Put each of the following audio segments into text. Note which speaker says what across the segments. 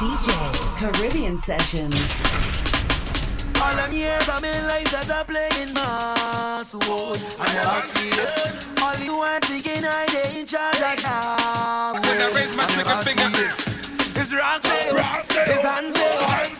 Speaker 1: DJ Caribbean Sessions.
Speaker 2: All them years I've been life that I play in mass Masswood. I never see this. All you want thinking I they in charge of now.
Speaker 3: I raise my trigger finger,
Speaker 2: It's rock
Speaker 4: Roxy.
Speaker 2: It's
Speaker 5: Hansel.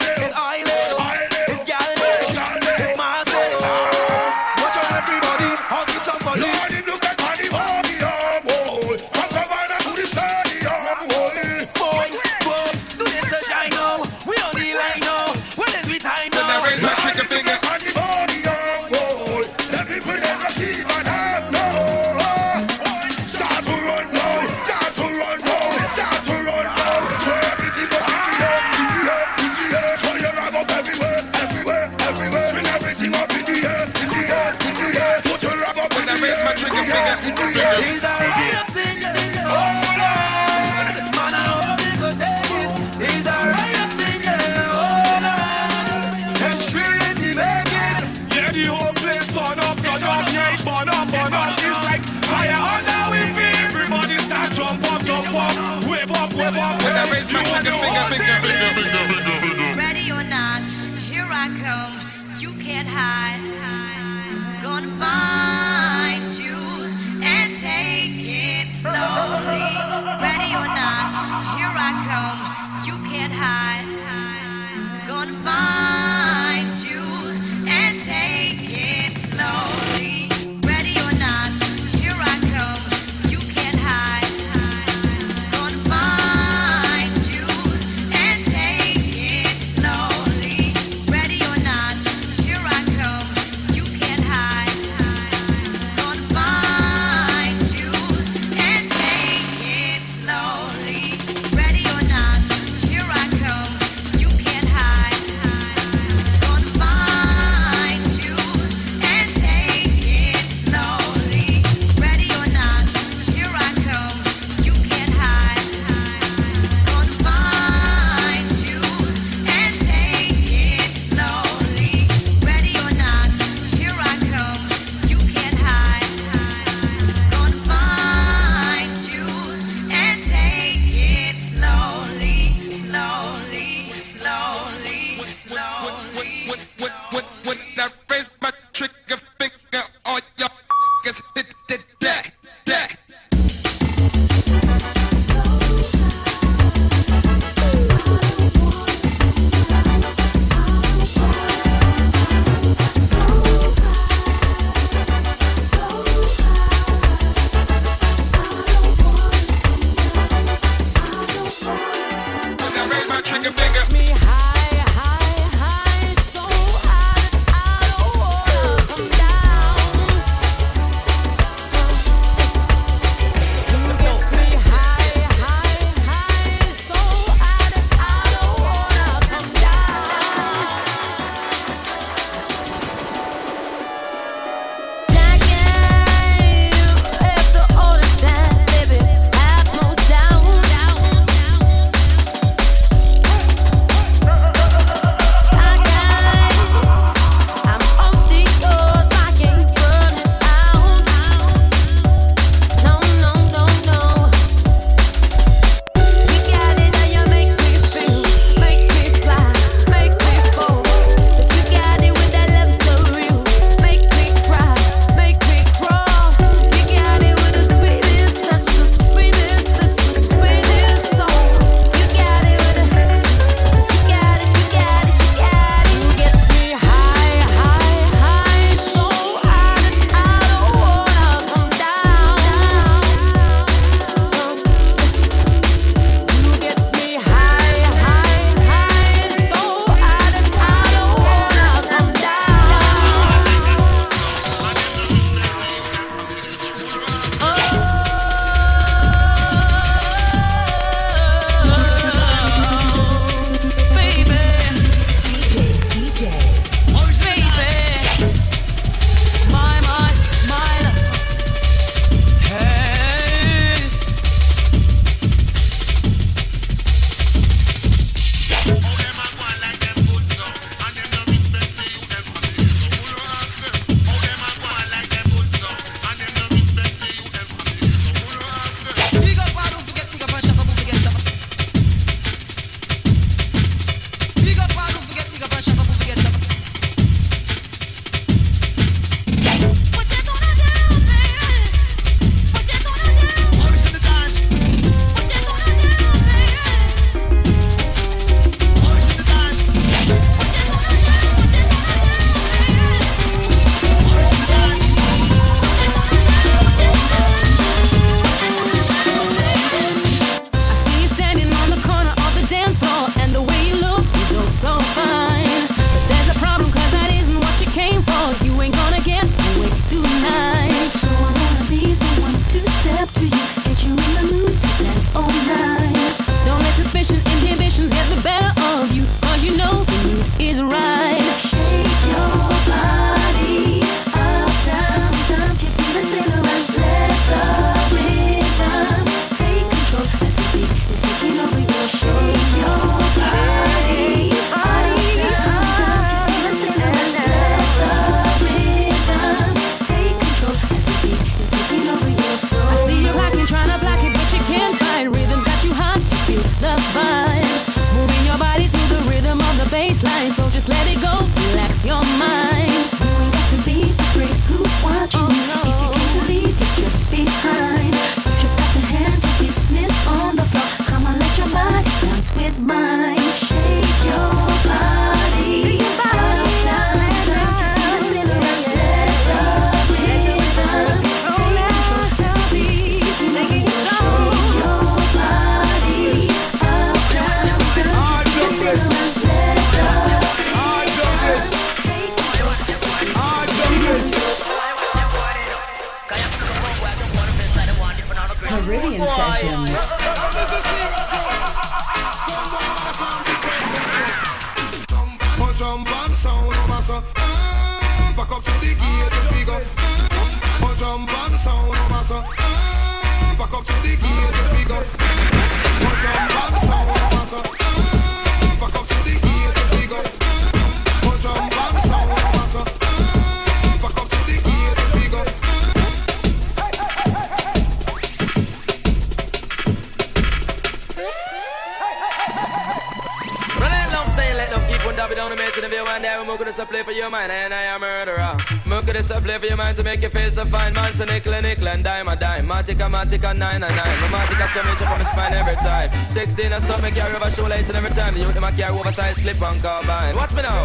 Speaker 5: a fine man, so nickel and nickel and dime a dime. Matic a matic a nine a nine. Romantic a so me chop on my spine every time. Sixteen a something carry over show lights and every time. The youth them a carry oversized clip on carbine. Watch me now.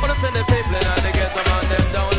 Speaker 5: Wanna send the people in the ghetto, man,
Speaker 6: them
Speaker 7: down.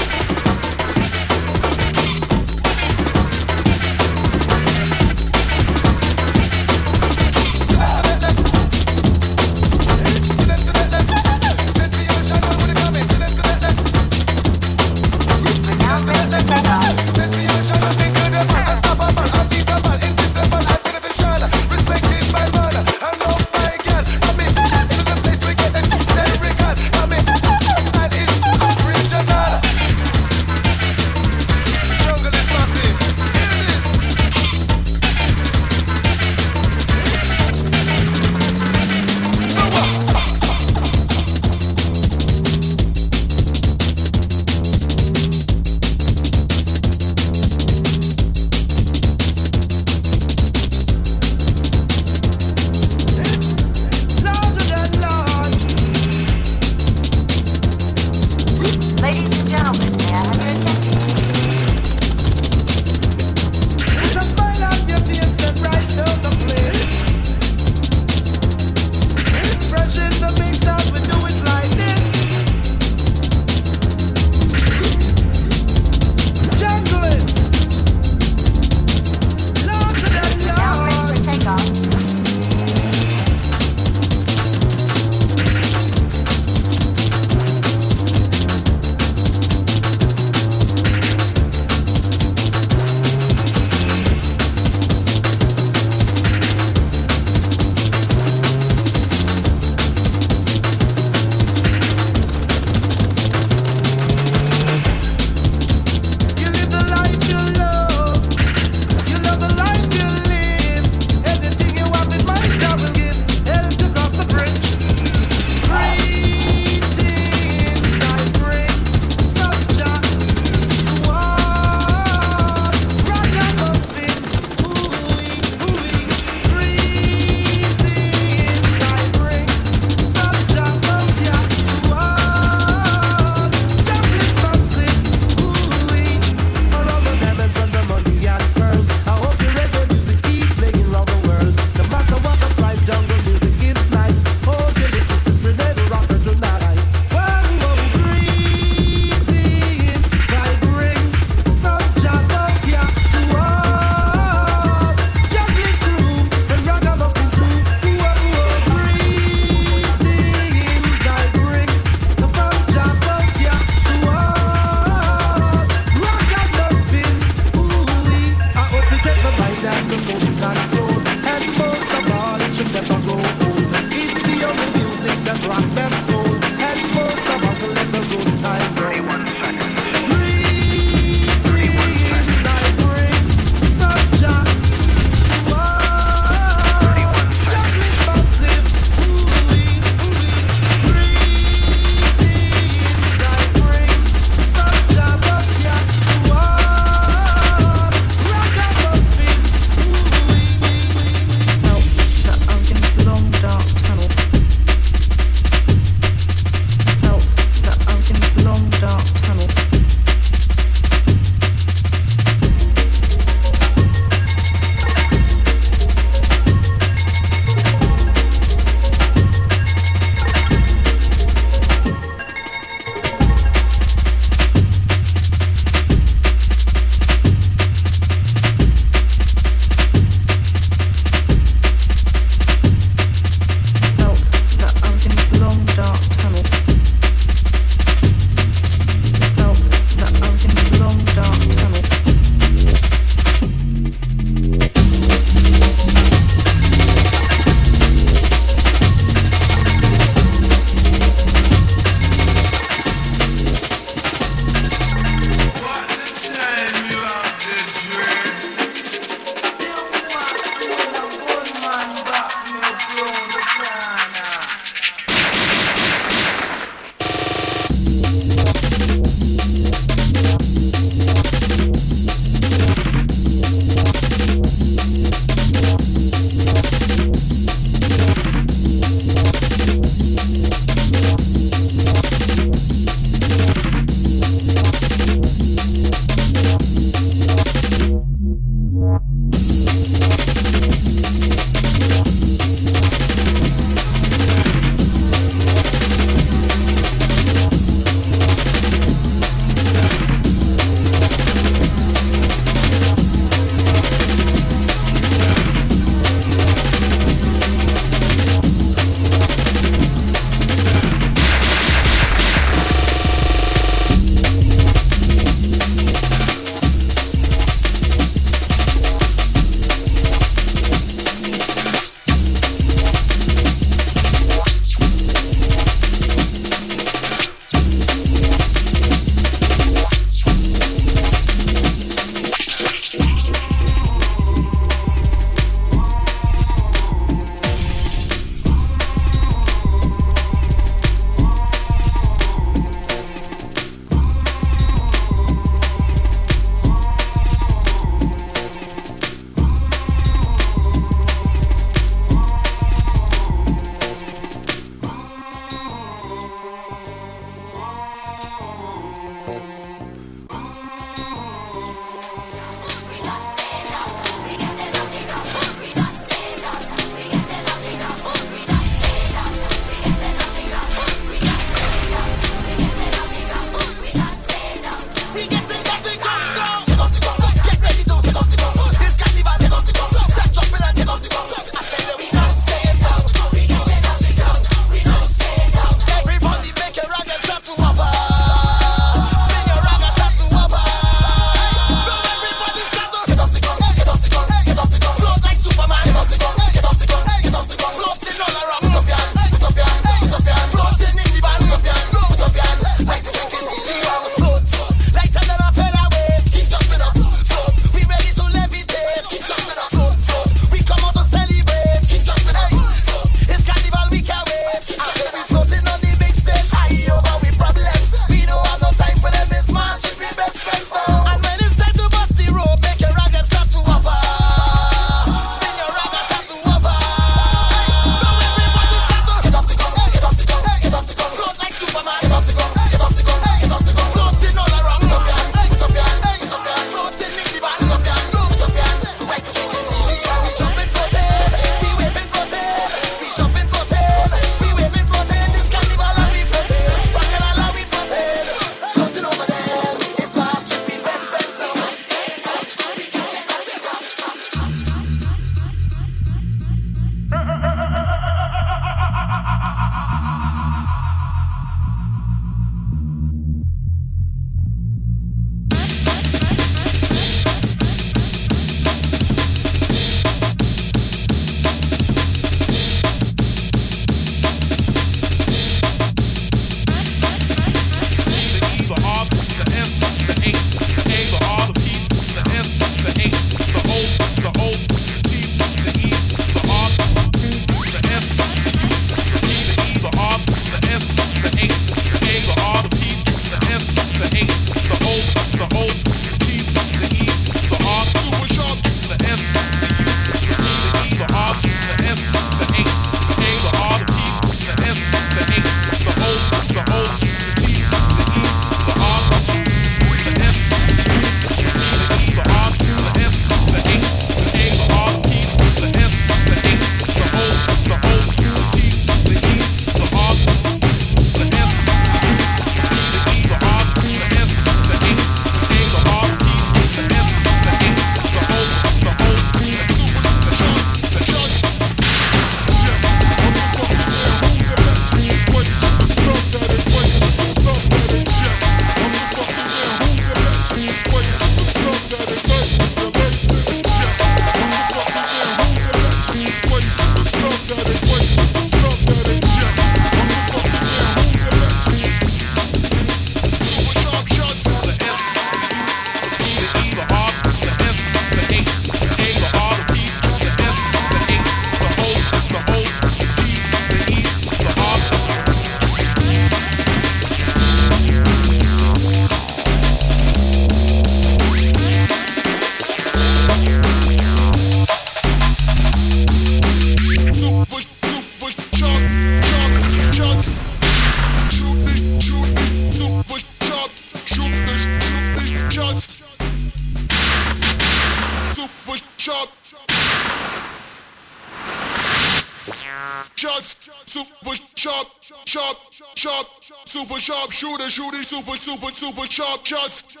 Speaker 4: super, super, super sharp shots.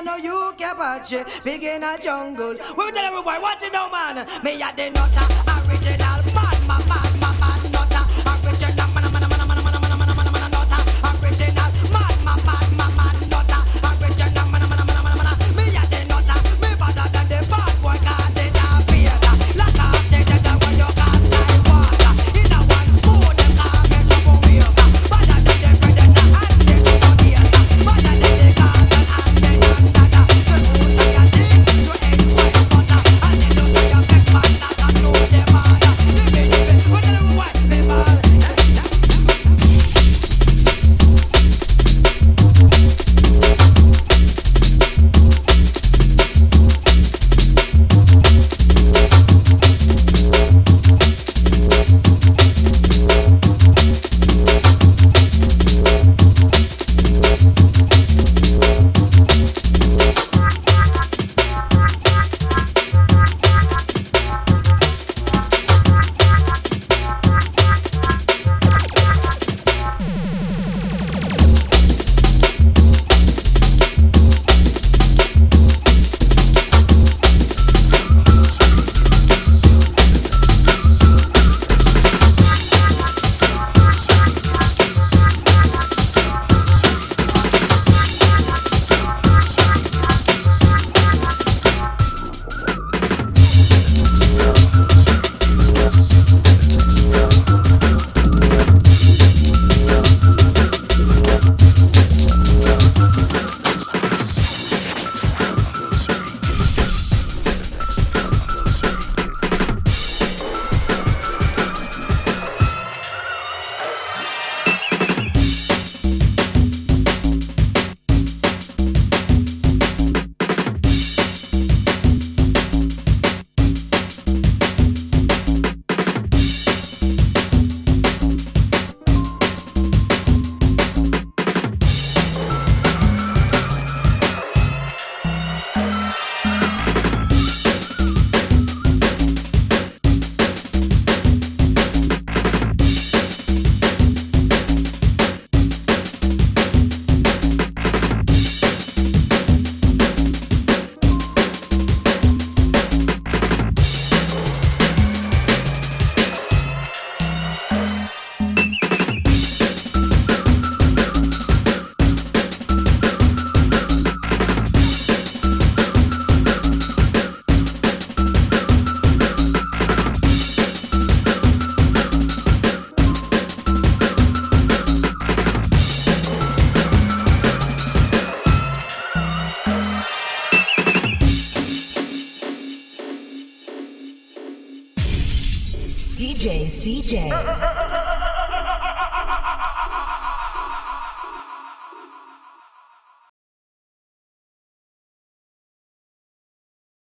Speaker 8: I know you care about you. Big in a jungle. Women tell everybody what you know, man. Me I the nutter, uh, original.